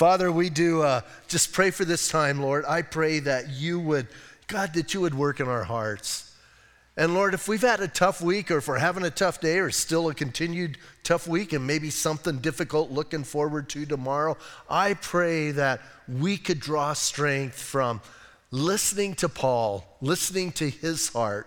Father, we do uh, just pray for this time, Lord. I pray that you would, God, that you would work in our hearts. And Lord, if we've had a tough week or if we're having a tough day or still a continued tough week and maybe something difficult looking forward to tomorrow, I pray that we could draw strength from listening to Paul, listening to his heart.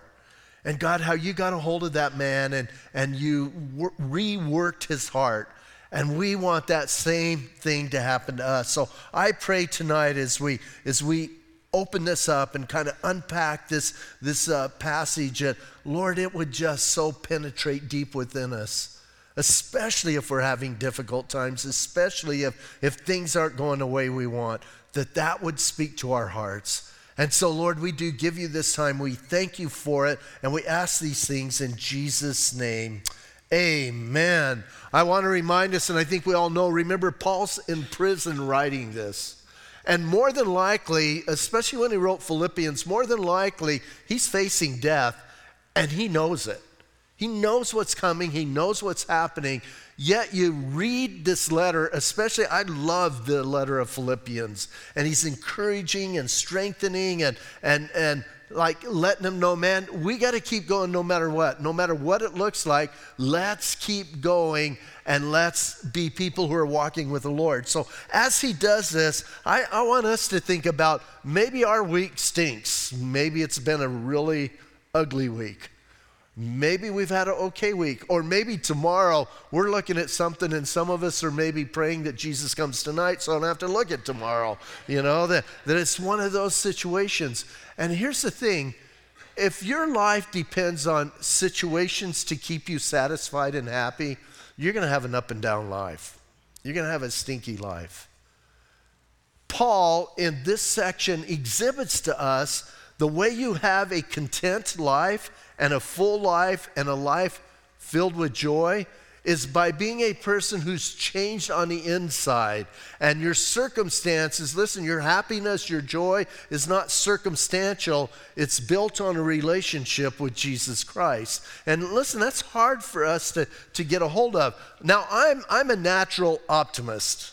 And God, how you got a hold of that man and, and you reworked his heart and we want that same thing to happen to us. So I pray tonight as we as we open this up and kind of unpack this this uh, passage that Lord, it would just so penetrate deep within us, especially if we're having difficult times, especially if if things aren't going the way we want. That that would speak to our hearts. And so, Lord, we do give you this time. We thank you for it, and we ask these things in Jesus' name. Amen. I want to remind us, and I think we all know, remember, Paul's in prison writing this. And more than likely, especially when he wrote Philippians, more than likely, he's facing death and he knows it. He knows what's coming, he knows what's happening. Yet you read this letter, especially, I love the letter of Philippians, and he's encouraging and strengthening and, and, and like letting them know, man, we got to keep going no matter what. No matter what it looks like, let's keep going and let's be people who are walking with the Lord. So as he does this, I, I want us to think about maybe our week stinks. Maybe it's been a really ugly week. Maybe we've had an okay week, or maybe tomorrow we're looking at something, and some of us are maybe praying that Jesus comes tonight so I don't have to look at tomorrow. You know, that, that it's one of those situations. And here's the thing if your life depends on situations to keep you satisfied and happy, you're going to have an up and down life. You're going to have a stinky life. Paul, in this section, exhibits to us the way you have a content life and a full life and a life filled with joy is by being a person who's changed on the inside. And your circumstances, listen, your happiness, your joy is not circumstantial, it's built on a relationship with Jesus Christ. And listen, that's hard for us to, to get a hold of. Now, I'm, I'm a natural optimist.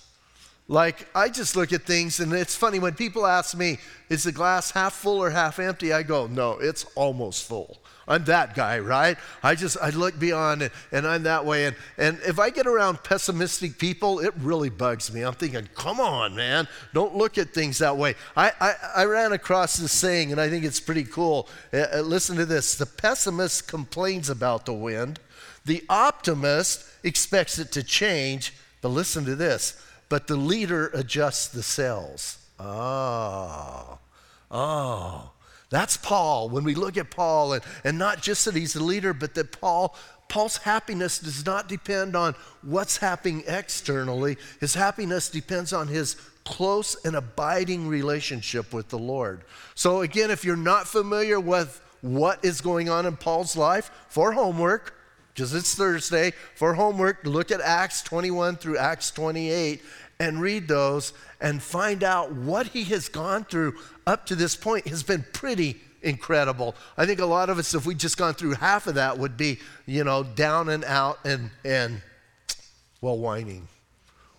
Like, I just look at things, and it's funny when people ask me, is the glass half full or half empty? I go, no, it's almost full. I'm that guy, right? I just, I look beyond and, and I'm that way. And, and if I get around pessimistic people, it really bugs me. I'm thinking, come on, man, don't look at things that way. I, I, I ran across this saying, and I think it's pretty cool. Uh, uh listen to this the pessimist complains about the wind, the optimist expects it to change, but listen to this but the leader adjusts the sails. Oh, oh. That's Paul. When we look at Paul, and, and not just that he's the leader, but that Paul, Paul's happiness does not depend on what's happening externally. His happiness depends on his close and abiding relationship with the Lord. So, again, if you're not familiar with what is going on in Paul's life, for homework, because it's Thursday, for homework, look at Acts 21 through Acts 28 and read those and find out what he has gone through up to this point has been pretty incredible. I think a lot of us, if we'd just gone through half of that, would be, you know, down and out and, and well, whining.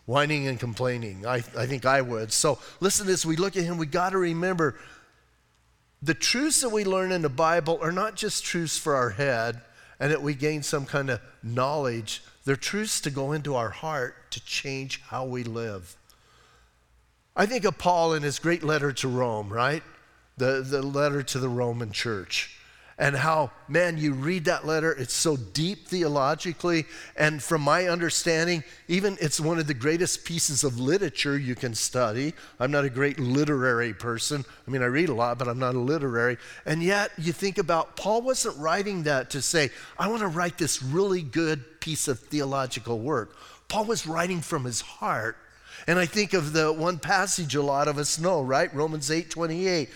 Whining and complaining. I, I think I would. So listen as. We look at him, we got to remember the truths that we learn in the Bible are not just truths for our head and that we gain some kind of knowledge, they're truths to go into our heart to change how we live. I think of Paul in his great letter to Rome, right? The, the letter to the Roman church and how, man, you read that letter, it's so deep theologically. And from my understanding, even it's one of the greatest pieces of literature you can study. I'm not a great literary person. I mean, I read a lot, but I'm not a literary. And yet, you think about Paul wasn't writing that to say, I want to write this really good piece of theological work. Paul was writing from his heart. And I think of the one passage a lot of us know, right? Romans 8 28.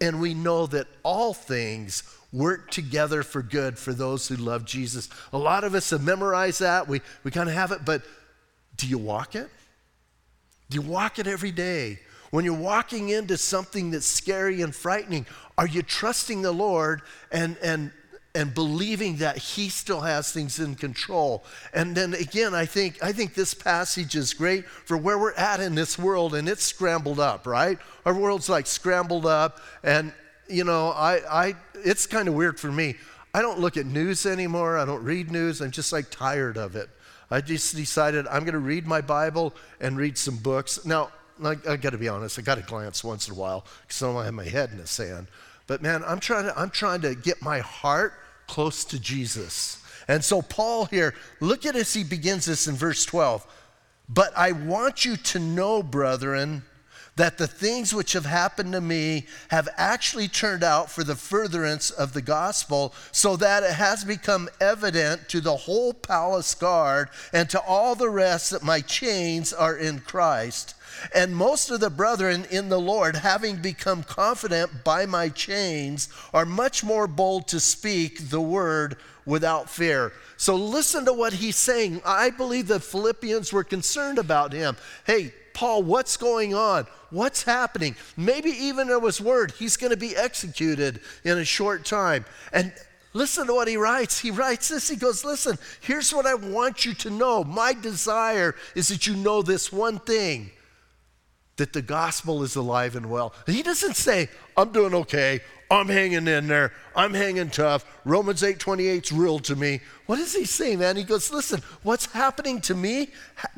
And we know that all things work together for good for those who love Jesus. A lot of us have memorized that. We, we kind of have it, but do you walk it? Do you walk it every day? When you're walking into something that's scary and frightening, are you trusting the Lord and, and, and believing that he still has things in control. And then again, I think I think this passage is great for where we're at in this world and it's scrambled up, right? Our world's like scrambled up and you know, I I it's kind of weird for me. I don't look at news anymore. I don't read news. I'm just like tired of it. I just decided I'm going to read my Bible and read some books. Now, I, I got to be honest, I got to glance once in a while because I don't have my head in the sand. But man, I'm trying to, I'm trying to get my heart close to Jesus. And so, Paul here, look at as he begins this in verse 12. But I want you to know, brethren, that the things which have happened to me have actually turned out for the furtherance of the gospel, so that it has become evident to the whole palace guard and to all the rest that my chains are in Christ. And most of the brethren in the Lord, having become confident by my chains, are much more bold to speak the word without fear. So listen to what he's saying. I believe the Philippians were concerned about him. Hey, Paul, what's going on? What's happening? Maybe even there was word he's going to be executed in a short time. And Listen to what he writes. He writes this. He goes, Listen, here's what I want you to know. My desire is that you know this one thing that the gospel is alive and well. He doesn't say, I'm doing okay. I'm hanging in there. I'm hanging tough. Romans 8 28 is real to me. What does he say, man? He goes, Listen, what's happening to me?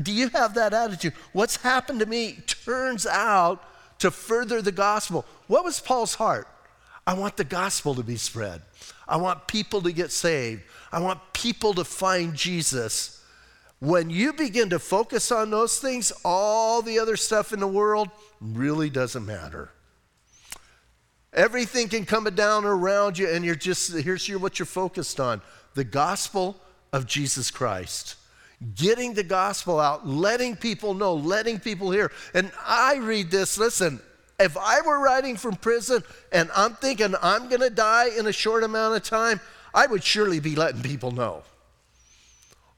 Do you have that attitude? What's happened to me turns out to further the gospel. What was Paul's heart? I want the gospel to be spread. I want people to get saved. I want people to find Jesus. When you begin to focus on those things, all the other stuff in the world really doesn't matter. Everything can come down around you, and you're just, here's what you're focused on the gospel of Jesus Christ. Getting the gospel out, letting people know, letting people hear. And I read this, listen, if I were writing from prison and I'm thinking I'm going to die in a short amount of time, I would surely be letting people know.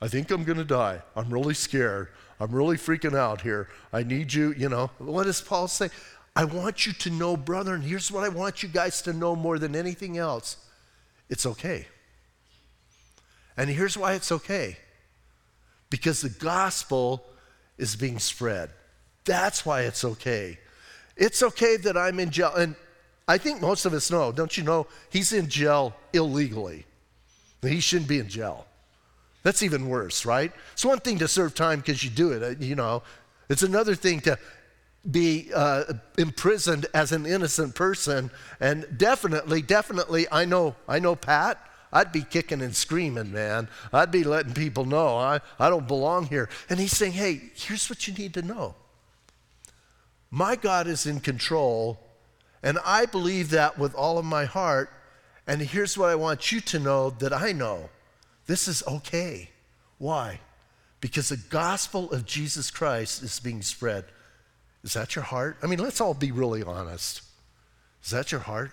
I think I'm going to die. I'm really scared. I'm really freaking out here. I need you, you know. What does Paul say? I want you to know, brother, and here's what I want you guys to know more than anything else it's okay. And here's why it's okay because the gospel is being spread. That's why it's okay. It's okay that I'm in jail. And I think most of us know, don't you know, he's in jail illegally. He shouldn't be in jail. That's even worse, right? It's one thing to serve time because you do it, uh, you know. It's another thing to be uh, imprisoned as an innocent person. And definitely, definitely, I know, I know Pat. I'd be kicking and screaming, man. I'd be letting people know I, I don't belong here. And he's saying, hey, here's what you need to know. My God is in control, and I believe that with all of my heart. And here's what I want you to know that I know this is okay. Why? Because the gospel of Jesus Christ is being spread. Is that your heart? I mean, let's all be really honest. Is that your heart?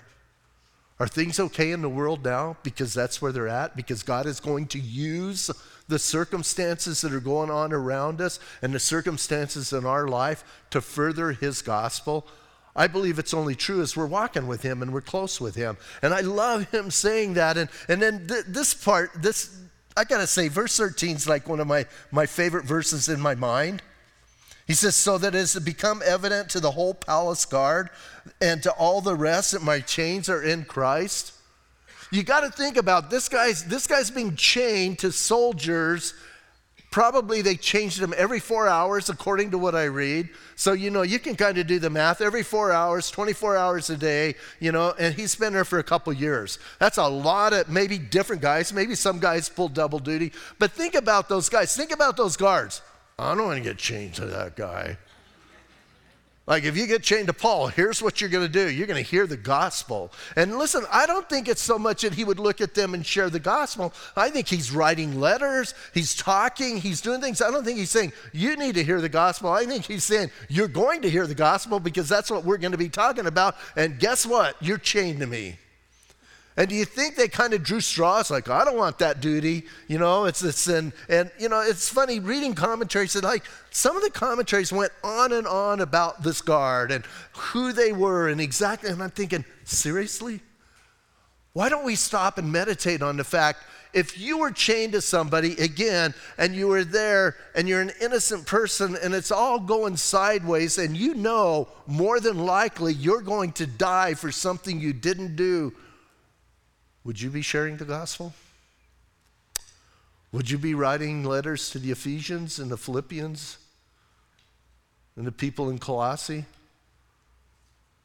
Are things okay in the world now because that's where they're at? Because God is going to use the circumstances that are going on around us and the circumstances in our life to further His gospel? I believe it's only true as we're walking with Him and we're close with Him. And I love Him saying that. And, and then th- this part, this, I gotta say, verse 13 is like one of my, my favorite verses in my mind. He says, So that it has become evident to the whole palace guard and to all the rest that my chains are in Christ. You got to think about this guy's this guy's being chained to soldiers Probably they changed them every four hours, according to what I read. So, you know, you can kind of do the math every four hours, 24 hours a day, you know, and he's been there for a couple years. That's a lot of maybe different guys. Maybe some guys pull double duty. But think about those guys. Think about those guards. I don't want to get chained to that guy. Like, if you get chained to Paul, here's what you're going to do you're going to hear the gospel. And listen, I don't think it's so much that he would look at them and share the gospel. I think he's writing letters, he's talking, he's doing things. I don't think he's saying, You need to hear the gospel. I think he's saying, You're going to hear the gospel because that's what we're going to be talking about. And guess what? You're chained to me. And do you think they kind of drew straws like, I don't want that duty? You know, it's this, and, and, you know, it's funny reading commentaries that, like, some of the commentaries went on and on about this guard and who they were and exactly, and I'm thinking, seriously? Why don't we stop and meditate on the fact if you were chained to somebody again and you were there and you're an innocent person and it's all going sideways and you know more than likely you're going to die for something you didn't do, would you be sharing the gospel? Would you be writing letters to the Ephesians and the Philippians and the people in Colossae?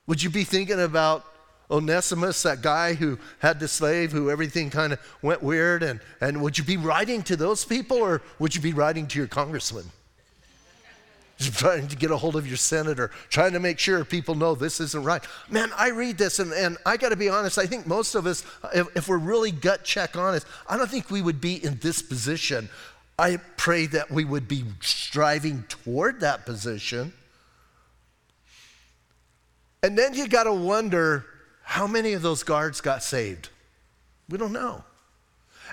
Would you be thinking about Onesimus, that guy who had the slave, who everything kind of went weird? And, and would you be writing to those people or would you be writing to your congressman? Trying to get a hold of your senator, trying to make sure people know this isn't right. Man, I read this and, and I got to be honest, I think most of us, if, if we're really gut check honest, I don't think we would be in this position. I pray that we would be striving toward that position. And then you got to wonder how many of those guards got saved? We don't know.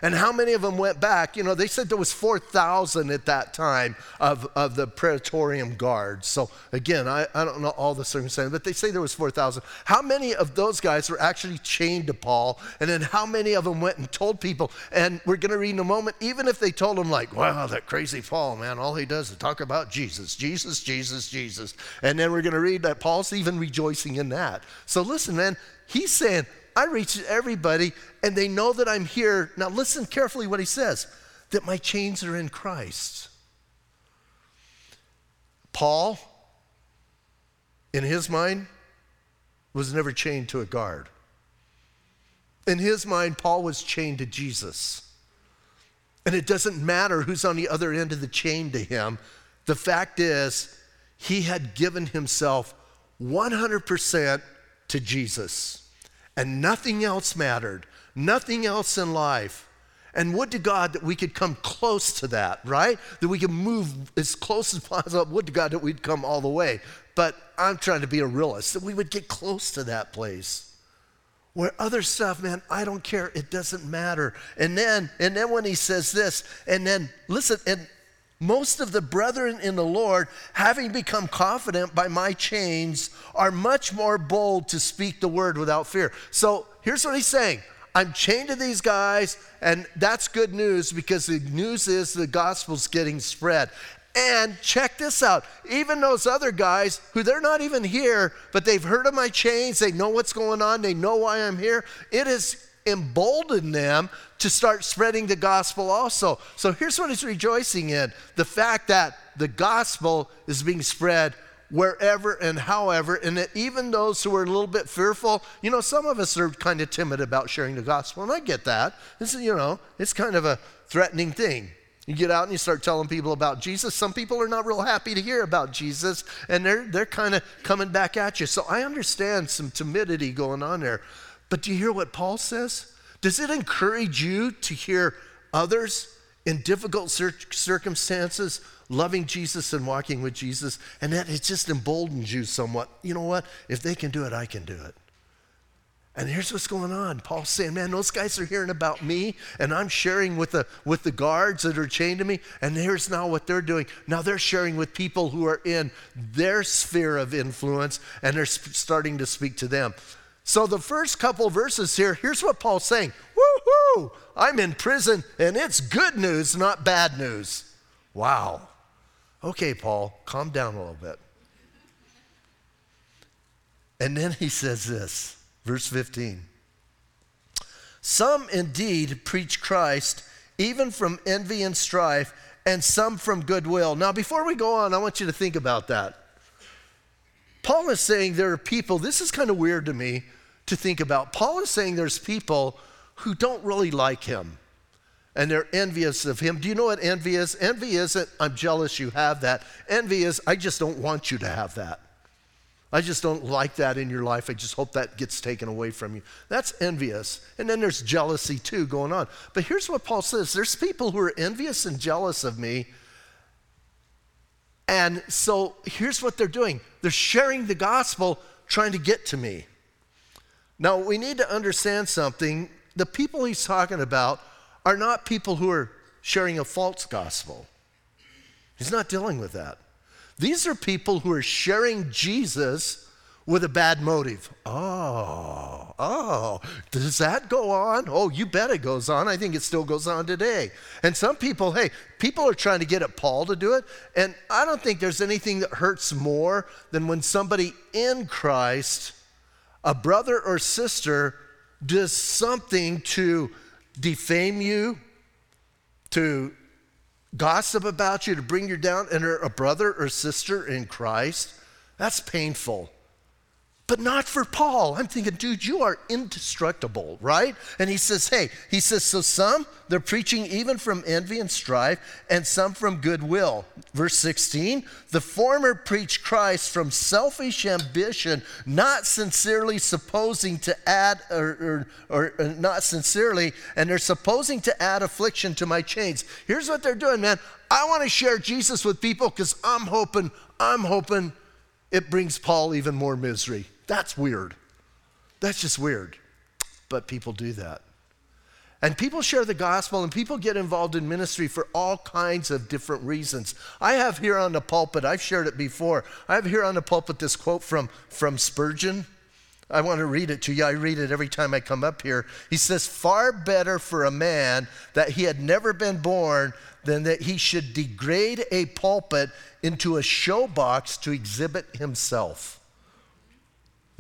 And how many of them went back? You know, they said there was 4,000 at that time of, of the Praetorian guards. So again, I, I don't know all the circumstances, but they say there was 4,000. How many of those guys were actually chained to Paul? And then how many of them went and told people? And we're going to read in a moment, even if they told them like, wow, that crazy Paul, man, all he does is talk about Jesus, Jesus, Jesus, Jesus. And then we're going to read that Paul's even rejoicing in that. So listen, man, he's saying, I reach everybody and they know that I'm here. Now, listen carefully what he says that my chains are in Christ. Paul, in his mind, was never chained to a guard. In his mind, Paul was chained to Jesus. And it doesn't matter who's on the other end of the chain to him. The fact is, he had given himself 100% to Jesus and nothing else mattered, nothing else in life. And would to God that we could come close to that, right? That we could move as close as possible. Would to God that we'd come all the way. But I'm trying to be a realist, that we would get close to that place. Where other stuff, man, I don't care. It doesn't matter. And then, and then when he says this, and then listen, and most of the brethren in the Lord, having become confident by my chains, are much more bold to speak the word without fear. So here's what he's saying I'm chained to these guys, and that's good news because the news is the gospel's getting spread. And check this out even those other guys who they're not even here, but they've heard of my chains, they know what's going on, they know why I'm here. It has emboldened them to start spreading the gospel also. So here's what he's rejoicing in the fact that the gospel is being spread wherever and however, and that even those who are a little bit fearful, you know, some of us are kind of timid about sharing the gospel, and I get that. This is, you know, it's kind of a threatening thing. You get out and you start telling people about Jesus. Some people are not real happy to hear about Jesus, and they're, they're kind of coming back at you. So I understand some timidity going on there. But do you hear what Paul says? Does it encourage you to hear others in difficult circumstances loving Jesus and walking with Jesus? And that it just emboldens you somewhat. You know what? If they can do it, I can do it. And here's what's going on. Paul's saying, man, those guys are hearing about me, and I'm sharing with the, with the guards that are chained to me, and here's now what they're doing. Now they're sharing with people who are in their sphere of influence, and they're sp- starting to speak to them. So, the first couple verses here, here's what Paul's saying Woohoo! I'm in prison and it's good news, not bad news. Wow. Okay, Paul, calm down a little bit. And then he says this, verse 15. Some indeed preach Christ, even from envy and strife, and some from goodwill. Now, before we go on, I want you to think about that. Paul is saying there are people, this is kind of weird to me to think about. Paul is saying there's people who don't really like him and they're envious of him. Do you know what envy is? Envy isn't, I'm jealous you have that. Envy is, I just don't want you to have that. I just don't like that in your life. I just hope that gets taken away from you. That's envious. And then there's jealousy too going on. But here's what Paul says there's people who are envious and jealous of me and so here's what they're doing they're sharing the gospel, trying to get to me. Now, we need to understand something. The people he's talking about are not people who are sharing a false gospel. He's not dealing with that. These are people who are sharing Jesus with a bad motive. Oh, oh, does that go on? Oh, you bet it goes on. I think it still goes on today. And some people, hey, people are trying to get at Paul to do it. And I don't think there's anything that hurts more than when somebody in Christ, a brother or sister, does something to defame you, to gossip about you, to bring you down, and a brother or sister in Christ. That's painful but not for Paul. I'm thinking, dude, you are indestructible, right? And he says, hey, he says, so some, they're preaching even from envy and strife, and some from goodwill. Verse 16, the former preach Christ from selfish ambition, not sincerely supposing to add, or, or, or uh, not sincerely, and they're supposing to add affliction to my chains. Here's what they're doing, man. I want to share Jesus with people because I'm hoping, I'm hoping it brings Paul even more misery. That's weird. That's just weird. But people do that. And people share the gospel and people get involved in ministry for all kinds of different reasons. I have here on the pulpit, I've shared it before, I have here on the pulpit this quote from, from Spurgeon. I want to read it to you. I read it every time I come up here. He says, Far better for a man that he had never been born than that he should degrade a pulpit into a showbox to exhibit himself.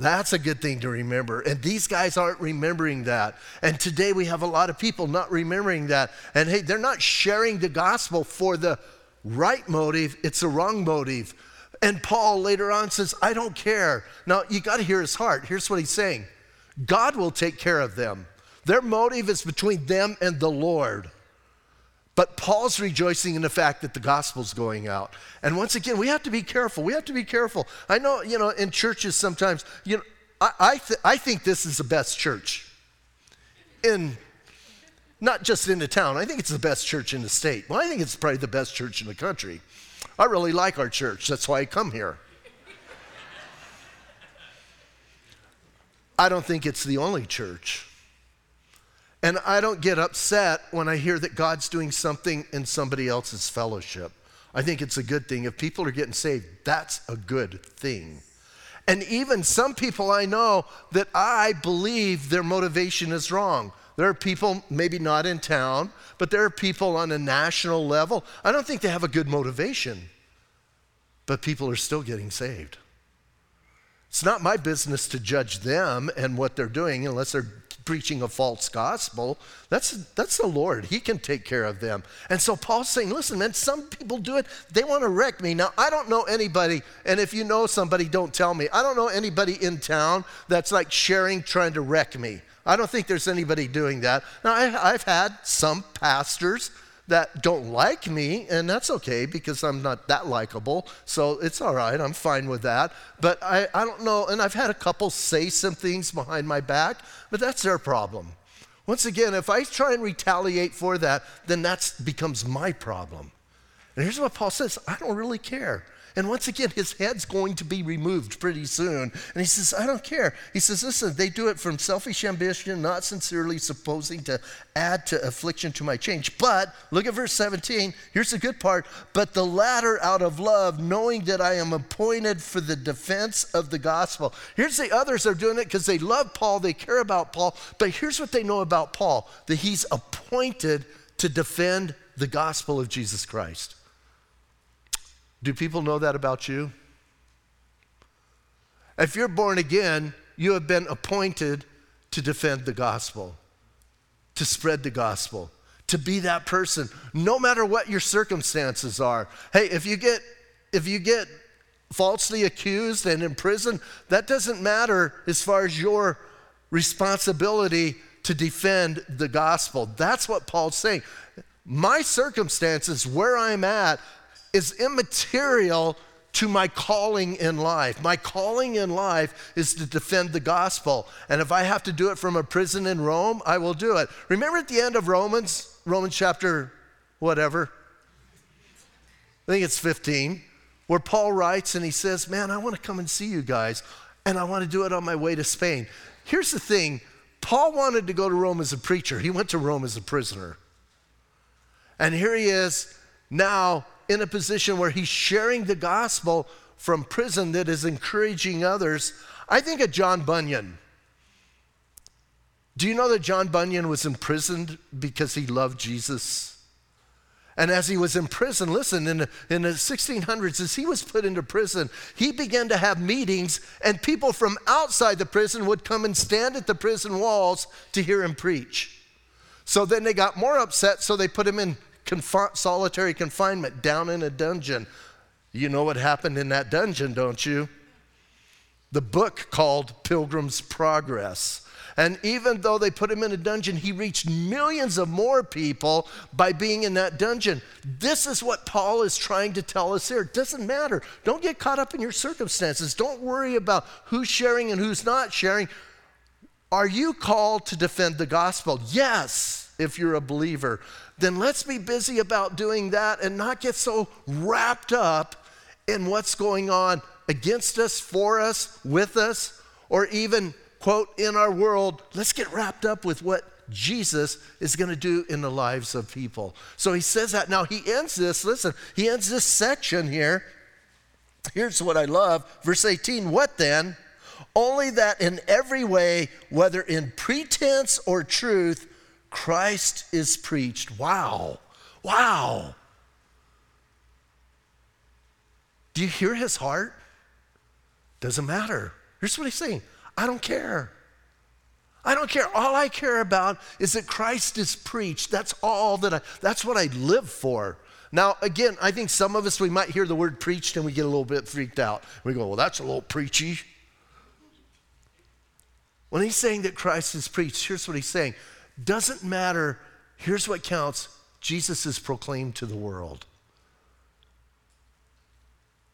That's a good thing to remember. And these guys aren't remembering that. And today we have a lot of people not remembering that. And hey, they're not sharing the gospel for the right motive, it's the wrong motive. And Paul later on says, I don't care. Now, you got to hear his heart. Here's what he's saying God will take care of them. Their motive is between them and the Lord. But Paul's rejoicing in the fact that the gospel's going out. And once again, we have to be careful. We have to be careful. I know, you know, in churches sometimes, you know, I, I, th- I think this is the best church in not just in the town. I think it's the best church in the state. Well, I think it's probably the best church in the country. I really like our church. That's why I come here. I don't think it's the only church. And I don't get upset when I hear that God's doing something in somebody else's fellowship. I think it's a good thing. If people are getting saved, that's a good thing. And even some people I know that I believe their motivation is wrong. There are people, maybe not in town, but there are people on a national level. I don't think they have a good motivation, but people are still getting saved. It's not my business to judge them and what they're doing unless they're preaching a false gospel. That's, that's the Lord. He can take care of them. And so Paul's saying, listen, man, some people do it. They want to wreck me. Now, I don't know anybody, and if you know somebody, don't tell me. I don't know anybody in town that's like sharing, trying to wreck me. I don't think there's anybody doing that. Now, I, I've had some pastors that don't like me, and that's okay because I'm not that likable. So it's all right. I'm fine with that. But I, I don't know. And I've had a couple say some things behind my back, but that's their problem. Once again, if I try and retaliate for that, then that becomes my problem. And here's what Paul says I don't really care. And once again, his head's going to be removed pretty soon. And he says, I don't care. He says, listen, they do it from selfish ambition, not sincerely supposing to add to affliction to my change. But look at verse 17. Here's the good part. But the latter out of love, knowing that I am appointed for the defense of the gospel. Here's the others are doing it because they love Paul, they care about Paul. But here's what they know about Paul that he's appointed to defend the gospel of Jesus Christ. Do people know that about you? If you're born again, you have been appointed to defend the gospel, to spread the gospel, to be that person, no matter what your circumstances are. Hey, if you get if you get falsely accused and in prison, that doesn't matter as far as your responsibility to defend the gospel. That's what Paul's saying. My circumstances, where I'm at, is immaterial to my calling in life. My calling in life is to defend the gospel. And if I have to do it from a prison in Rome, I will do it. Remember at the end of Romans, Romans chapter whatever, I think it's 15, where Paul writes and he says, Man, I want to come and see you guys, and I want to do it on my way to Spain. Here's the thing Paul wanted to go to Rome as a preacher, he went to Rome as a prisoner. And here he is now in a position where he's sharing the gospel from prison that is encouraging others, I think of John Bunyan. Do you know that John Bunyan was imprisoned because he loved Jesus? And as he was in prison, listen, in the, in the 1600s, as he was put into prison, he began to have meetings, and people from outside the prison would come and stand at the prison walls to hear him preach. So then they got more upset, so they put him in solitary confinement down in a dungeon. You know what happened in that dungeon, don't you? The book called Pilgrim's Progress. And even though they put him in a dungeon, he reached millions of more people by being in that dungeon. This is what Paul is trying to tell us here. It doesn't matter. Don't get caught up in your circumstances. Don't worry about who's sharing and who's not sharing. Are you called to defend the gospel? Yes, if you're a believer. Then let's be busy about doing that and not get so wrapped up in what's going on against us, for us, with us, or even quote, in our world, let's get wrapped up with what Jesus is going to do in the lives of people. So he says that. Now he ends this, listen, he ends this section here. Here's what I love. Verse 18 What then? Only that in every way, whether in pretense or truth, Christ is preached. Wow. Wow. Do you hear his heart? Doesn't matter. Here's what he's saying I don't care. I don't care. All I care about is that Christ is preached. That's all that I, that's what I live for. Now, again, I think some of us, we might hear the word preached and we get a little bit freaked out. We go, well, that's a little preachy. When he's saying that Christ is preached, here's what he's saying. Doesn't matter, here's what counts Jesus is proclaimed to the world.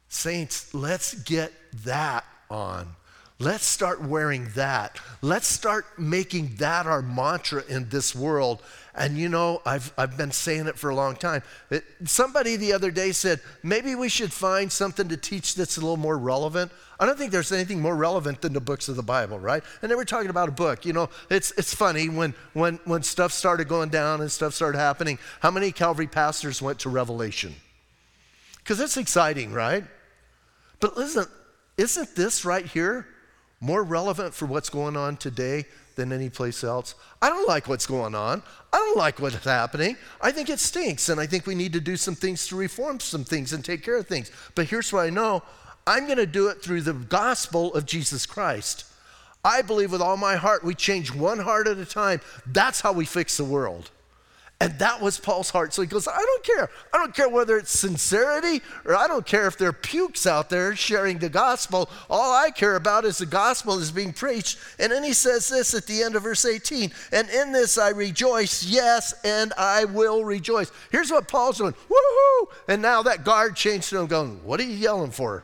Saints, let's get that on. Let's start wearing that. Let's start making that our mantra in this world. And you know, I've, I've been saying it for a long time. It, somebody the other day said, maybe we should find something to teach that's a little more relevant. I don't think there's anything more relevant than the books of the Bible, right? And they were talking about a book. You know, it's, it's funny when, when, when stuff started going down and stuff started happening, how many Calvary pastors went to Revelation? Because it's exciting, right? But listen, isn't this right here more relevant for what's going on today than any place else. I don't like what's going on. I don't like what's happening. I think it stinks, and I think we need to do some things to reform some things and take care of things. But here's what I know I'm going to do it through the gospel of Jesus Christ. I believe with all my heart we change one heart at a time. That's how we fix the world. And that was Paul's heart. So he goes, I don't care. I don't care whether it's sincerity or I don't care if there are pukes out there sharing the gospel. All I care about is the gospel is being preached. And then he says this at the end of verse 18 And in this I rejoice, yes, and I will rejoice. Here's what Paul's doing woohoo! And now that guard changed to him, going, What are you yelling for?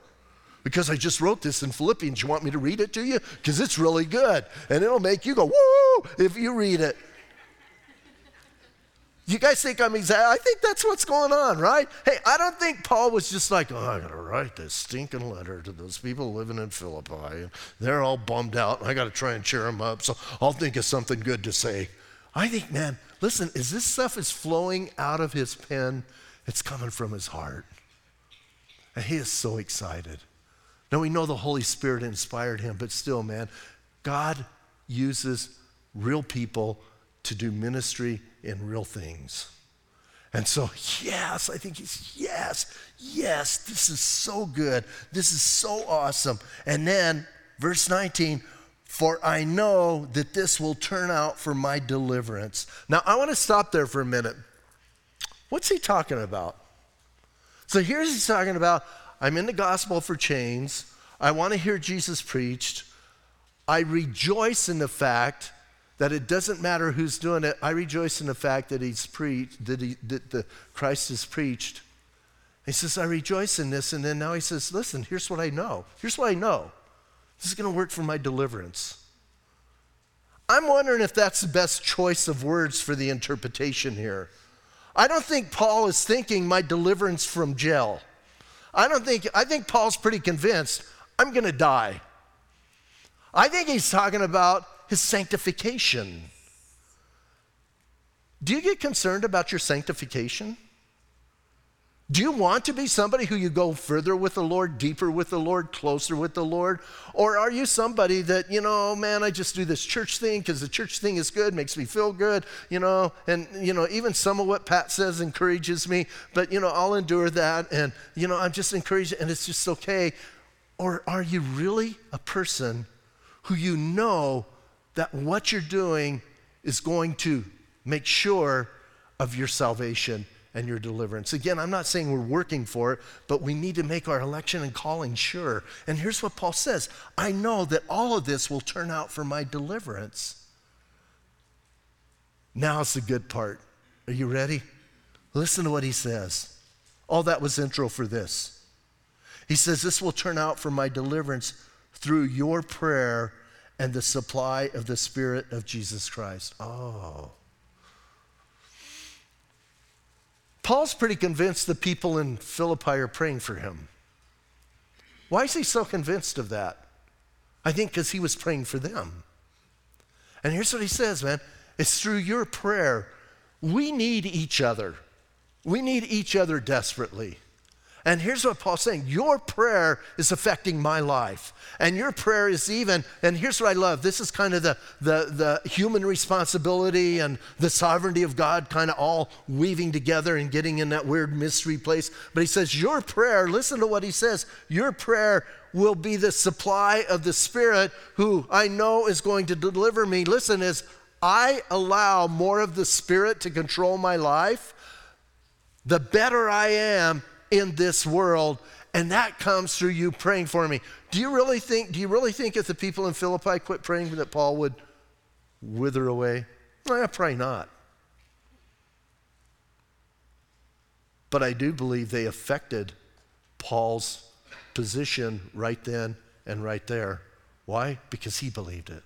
Because I just wrote this in Philippians. You want me to read it to you? Because it's really good. And it'll make you go, woo, if you read it. You guys think I'm exact? I think that's what's going on, right? Hey, I don't think Paul was just like, oh, I gotta write this stinking letter to those people living in Philippi. And they're all bummed out, and I gotta try and cheer them up, so I'll think of something good to say. I think, man, listen, as this stuff is flowing out of his pen, it's coming from his heart. And he is so excited. Now we know the Holy Spirit inspired him, but still, man, God uses real people to do ministry in real things. And so, yes, I think he's, yes, yes, this is so good. This is so awesome. And then, verse 19, for I know that this will turn out for my deliverance. Now, I want to stop there for a minute. What's he talking about? So here's he's talking about I'm in the gospel for chains. I want to hear Jesus preached. I rejoice in the fact that it doesn't matter who's doing it. I rejoice in the fact that he's preached, that, he, that the Christ is preached. He says, I rejoice in this. And then now he says, listen, here's what I know. Here's what I know. This is going to work for my deliverance. I'm wondering if that's the best choice of words for the interpretation here. I don't think Paul is thinking my deliverance from jail. I don't think, I think Paul's pretty convinced I'm going to die. I think he's talking about his sanctification. Do you get concerned about your sanctification? Do you want to be somebody who you go further with the Lord, deeper with the Lord, closer with the Lord? Or are you somebody that, you know, man, I just do this church thing because the church thing is good, makes me feel good, you know, and, you know, even some of what Pat says encourages me, but, you know, I'll endure that and, you know, I'm just encouraged and it's just okay. Or are you really a person who you know that what you're doing is going to make sure of your salvation and your deliverance. Again, I'm not saying we're working for it, but we need to make our election and calling sure. And here's what Paul says I know that all of this will turn out for my deliverance. Now's the good part. Are you ready? Listen to what he says. All that was intro for this. He says, This will turn out for my deliverance through your prayer and the supply of the Spirit of Jesus Christ. Oh. Paul's pretty convinced the people in Philippi are praying for him. Why is he so convinced of that? I think because he was praying for them. And here's what he says, man it's through your prayer. We need each other. We need each other desperately. And here's what Paul's saying Your prayer is affecting my life. And your prayer is even, and here's what I love this is kind of the, the, the human responsibility and the sovereignty of God kind of all weaving together and getting in that weird mystery place. But he says, Your prayer, listen to what he says, your prayer will be the supply of the Spirit who I know is going to deliver me. Listen, as I allow more of the Spirit to control my life, the better I am in this world, and that comes through you praying for me. Do you really think, do you really think if the people in Philippi quit praying that Paul would wither away? Well, probably not. But I do believe they affected Paul's position right then and right there. Why? Because he believed it.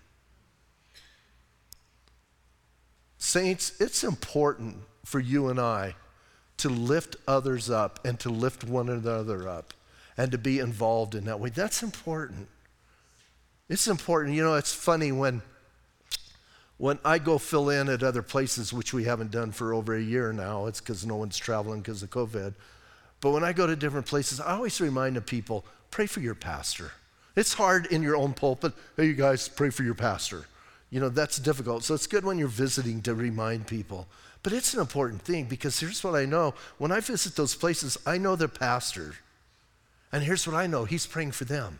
Saints, it's important for you and I to lift others up and to lift one another up and to be involved in that way. That's important. It's important. You know, it's funny when when I go fill in at other places, which we haven't done for over a year now, it's because no one's traveling because of COVID. But when I go to different places, I always remind the people pray for your pastor. It's hard in your own pulpit. Hey, you guys, pray for your pastor. You know, that's difficult. So it's good when you're visiting to remind people. But it's an important thing because here's what I know. When I visit those places, I know their pastor. And here's what I know he's praying for them.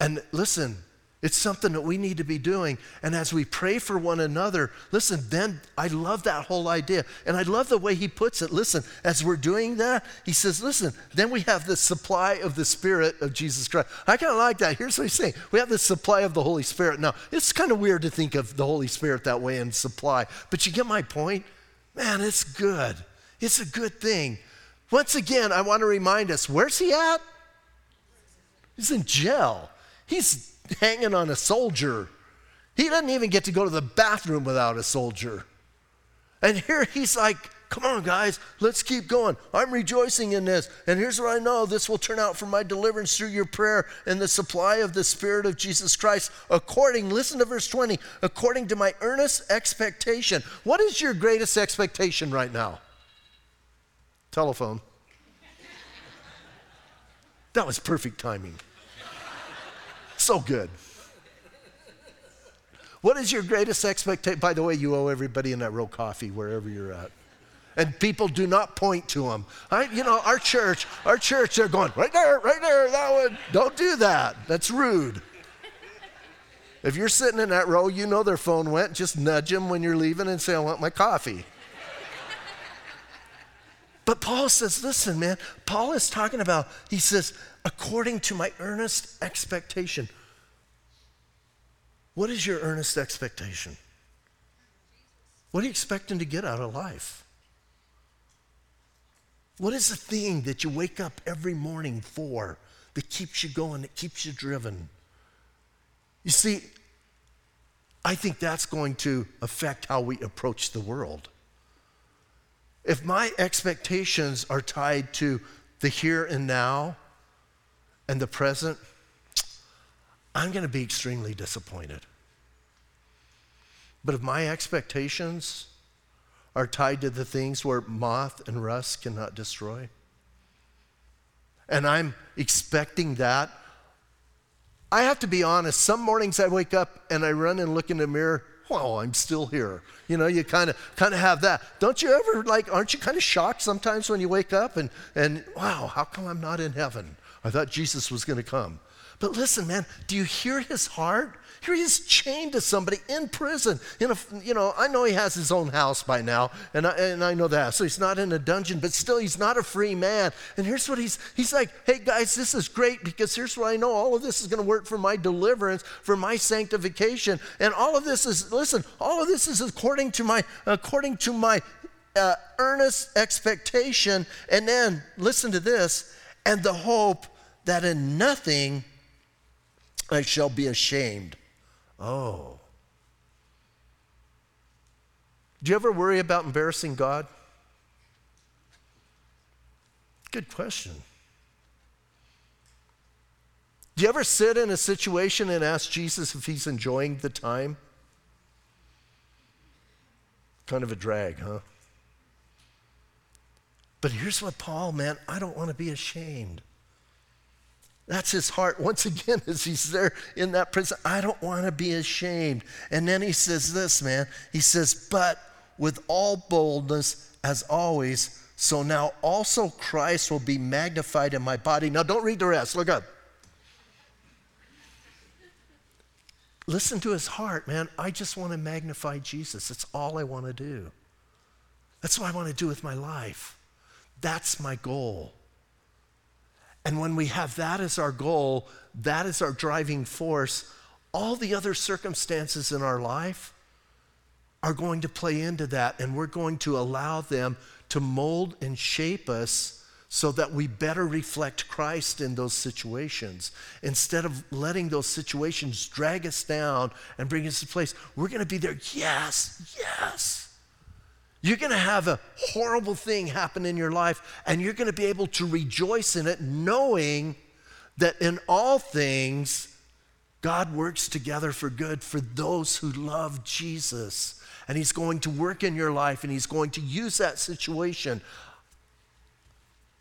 And listen, it's something that we need to be doing. And as we pray for one another, listen, then I love that whole idea. And I love the way he puts it. Listen, as we're doing that, he says, listen, then we have the supply of the Spirit of Jesus Christ. I kind of like that. Here's what he's saying we have the supply of the Holy Spirit. Now, it's kind of weird to think of the Holy Spirit that way and supply, but you get my point? Man, it's good. It's a good thing. Once again, I want to remind us where's he at? He's in jail. He's hanging on a soldier. He doesn't even get to go to the bathroom without a soldier. And here he's like, Come on, guys, let's keep going. I'm rejoicing in this. And here's what I know this will turn out for my deliverance through your prayer and the supply of the Spirit of Jesus Christ, according, listen to verse 20, according to my earnest expectation. What is your greatest expectation right now? Telephone. That was perfect timing. So good. What is your greatest expectation? By the way, you owe everybody in that row coffee wherever you're at. And people do not point to them. I, you know, our church, our church, they're going right there, right there, that one. Don't do that. That's rude. If you're sitting in that row, you know their phone went. Just nudge them when you're leaving and say, I want my coffee. But Paul says, listen, man, Paul is talking about, he says, according to my earnest expectation. What is your earnest expectation? What are you expecting to get out of life? What is the thing that you wake up every morning for that keeps you going, that keeps you driven? You see, I think that's going to affect how we approach the world. If my expectations are tied to the here and now and the present, I'm going to be extremely disappointed. But if my expectations are tied to the things where moth and rust cannot destroy. And I'm expecting that. I have to be honest, some mornings I wake up and I run and look in the mirror, oh, I'm still here. You know, you kind of kind of have that. Don't you ever like aren't you kind of shocked sometimes when you wake up and and wow, how come I'm not in heaven? I thought Jesus was going to come. But listen, man, do you hear his heart? Here he is chained to somebody in prison. In a, you know, I know he has his own house by now, and I, and I know that. So he's not in a dungeon, but still he's not a free man. And here's what he's, he's like, hey guys, this is great because here's what I know. All of this is going to work for my deliverance, for my sanctification. And all of this is, listen, all of this is according to my, according to my uh, earnest expectation. And then, listen to this, and the hope that in nothing I shall be ashamed. Oh. Do you ever worry about embarrassing God? Good question. Do you ever sit in a situation and ask Jesus if he's enjoying the time? Kind of a drag, huh? But here's what Paul, meant I don't want to be ashamed. That's his heart. Once again, as he's there in that prison, I don't want to be ashamed. And then he says this, man. He says, But with all boldness, as always, so now also Christ will be magnified in my body. Now don't read the rest. Look up. Listen to his heart, man. I just want to magnify Jesus. That's all I want to do. That's what I want to do with my life. That's my goal. And when we have that as our goal, that is our driving force, all the other circumstances in our life are going to play into that, and we're going to allow them to mold and shape us so that we better reflect Christ in those situations. Instead of letting those situations drag us down and bring us to place, we're going to be there, yes, yes. You're going to have a horrible thing happen in your life, and you're going to be able to rejoice in it, knowing that in all things, God works together for good for those who love Jesus. And He's going to work in your life, and He's going to use that situation.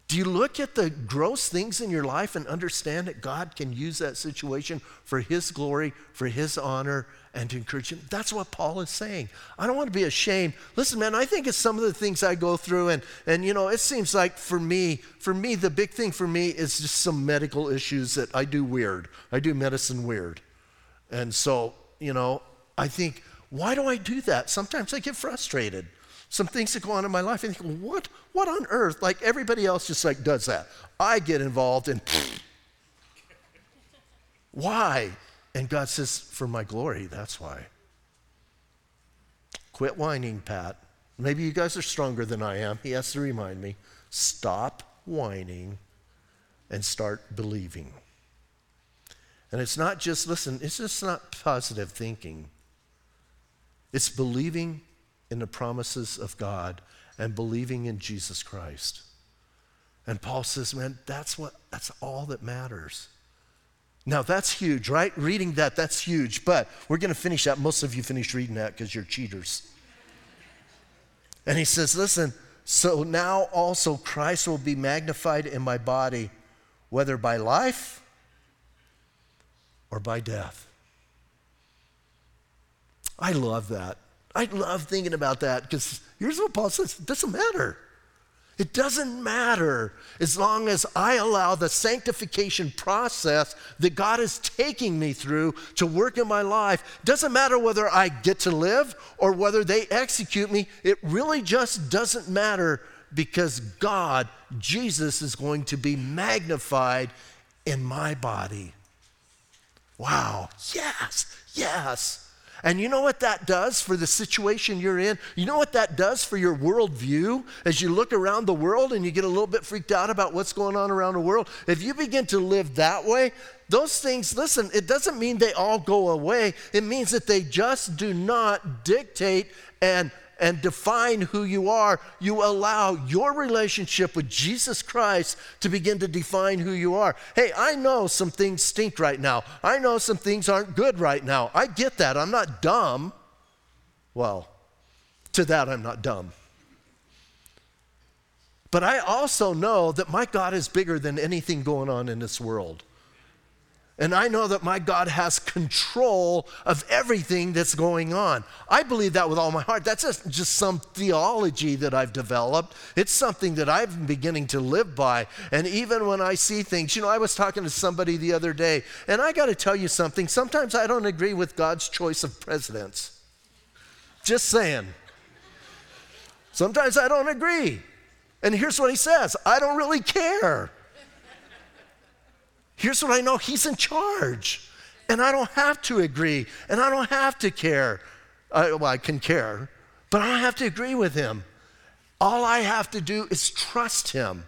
Do you look at the gross things in your life and understand that God can use that situation for His glory, for His honor, and to encourage him. That's what Paul is saying. I don't want to be ashamed. Listen, man, I think it's some of the things I go through, and, and you know, it seems like for me, for me, the big thing for me is just some medical issues that I do weird. I do medicine weird. And so, you know, I think, why do I do that? Sometimes I get frustrated. Some things that go on in my life, and think, what, what on earth? Like everybody else just like does that. I get involved and why? And God says, For my glory, that's why. Quit whining, Pat. Maybe you guys are stronger than I am. He has to remind me. Stop whining and start believing. And it's not just, listen, it's just not positive thinking. It's believing in the promises of God and believing in Jesus Christ. And Paul says, man, that's what that's all that matters. Now, that's huge, right? Reading that, that's huge. But we're going to finish that. Most of you finished reading that because you're cheaters. And he says, Listen, so now also Christ will be magnified in my body, whether by life or by death. I love that. I love thinking about that because here's what Paul says it doesn't matter. It doesn't matter as long as I allow the sanctification process that God is taking me through to work in my life. Doesn't matter whether I get to live or whether they execute me. It really just doesn't matter because God, Jesus, is going to be magnified in my body. Wow. Yes, yes. And you know what that does for the situation you're in? You know what that does for your worldview as you look around the world and you get a little bit freaked out about what's going on around the world? If you begin to live that way, those things, listen, it doesn't mean they all go away. It means that they just do not dictate and and define who you are, you allow your relationship with Jesus Christ to begin to define who you are. Hey, I know some things stink right now. I know some things aren't good right now. I get that. I'm not dumb. Well, to that, I'm not dumb. But I also know that my God is bigger than anything going on in this world. And I know that my God has control of everything that's going on. I believe that with all my heart. That's just, some theology that I've developed. It's something that I'm beginning to live by. And even when I see things, you know, I was talking to somebody the other day, and I got to tell you something. Sometimes I don't agree with God's choice of presidents. Just saying. Sometimes I don't agree. And here's what he says I don't really care. Here's what I know He's in charge. And I don't have to agree. And I don't have to care. I, well, I can care, but I don't have to agree with Him. All I have to do is trust Him.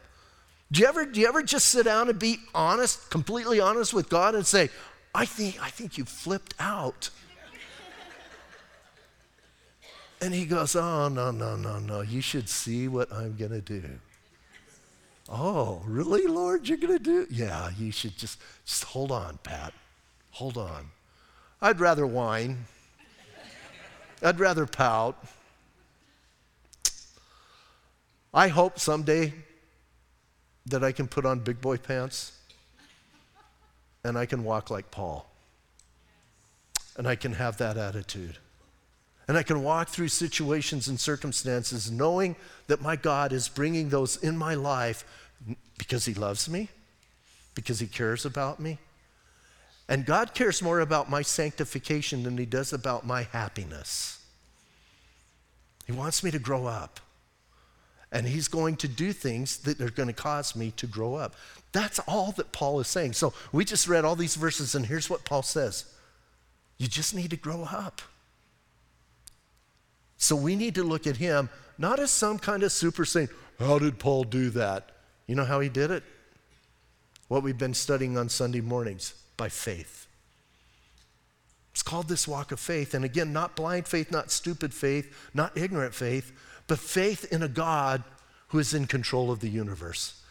Do you ever, do you ever just sit down and be honest, completely honest with God and say, I think, I think you flipped out? And he goes, Oh, no, no, no, no. You should see what I'm going to do. Oh, really, Lord? You're going to do? Yeah, you should just, just hold on, Pat. Hold on. I'd rather whine. I'd rather pout. I hope someday that I can put on big boy pants and I can walk like Paul. And I can have that attitude. And I can walk through situations and circumstances knowing that my God is bringing those in my life because He loves me, because He cares about me. And God cares more about my sanctification than He does about my happiness. He wants me to grow up. And He's going to do things that are going to cause me to grow up. That's all that Paul is saying. So we just read all these verses, and here's what Paul says You just need to grow up. So we need to look at him not as some kind of super saint. How did Paul do that? You know how he did it? What we've been studying on Sunday mornings by faith. It's called this walk of faith. And again, not blind faith, not stupid faith, not ignorant faith, but faith in a God who is in control of the universe.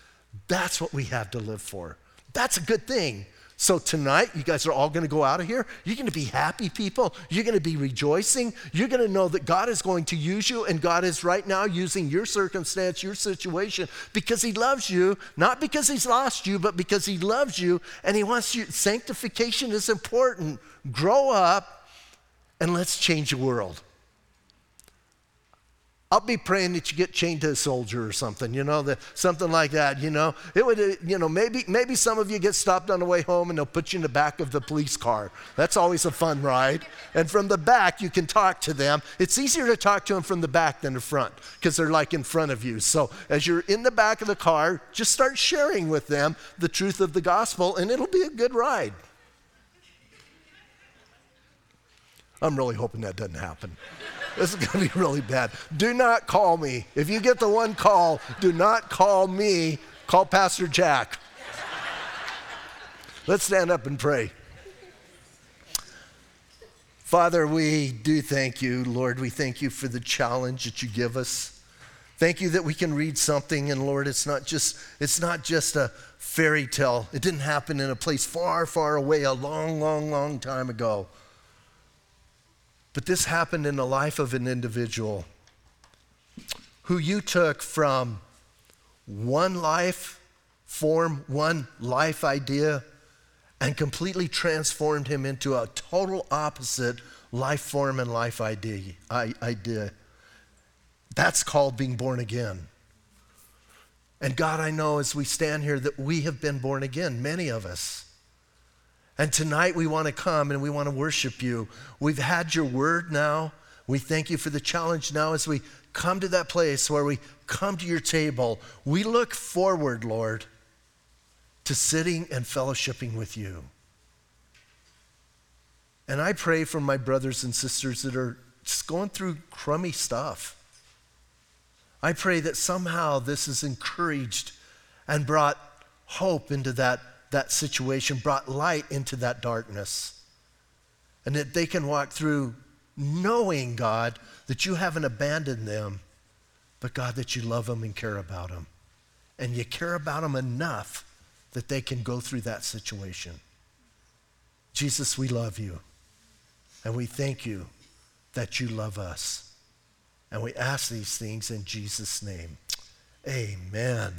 That's what we have to live for. That's a good thing. So tonight, you guys are all going to go out of here. You're going to be happy people. You're going to be rejoicing. You're going to know that God is going to use you, and God is right now using your circumstance, your situation, because He loves you, not because He's lost you, but because He loves you and He wants you. Sanctification is important. Grow up and let's change the world. I'll be praying that you get chained to a soldier or something, you know, the, something like that, you know. It would, uh, you know, maybe, maybe some of you get stopped on the way home and they'll put you in the back of the police car. That's always a fun ride. And from the back, you can talk to them. It's easier to talk to them from the back than the front because they're like in front of you. So as you're in the back of the car, just start sharing with them the truth of the gospel and it'll be a good ride. I'm really hoping that doesn't happen. This is going to be really bad. Do not call me. If you get the one call, do not call me. Call Pastor Jack. Let's stand up and pray. Father, we do thank you, Lord. We thank you for the challenge that you give us. Thank you that we can read something and Lord, it's not just it's not just a fairy tale. It didn't happen in a place far, far away a long, long, long time ago. But this happened in the life of an individual who you took from one life form, one life idea, and completely transformed him into a total opposite life form and life idea. idea. That's called being born again. And God, I know as we stand here that we have been born again, many of us. And tonight we want to come and we want to worship you. We've had your word now. We thank you for the challenge now as we come to that place where we come to your table. We look forward, Lord, to sitting and fellowshipping with you. And I pray for my brothers and sisters that are just going through crummy stuff. I pray that somehow this is encouraged and brought hope into that that situation, brought light into that darkness. And that they can walk through knowing, God, that you haven't abandoned them, but God, that you love them and care about them. And you care about them enough that they can go through that situation. Jesus, we love you. And we thank you that you love us. And we ask these things in Jesus' name. Amen.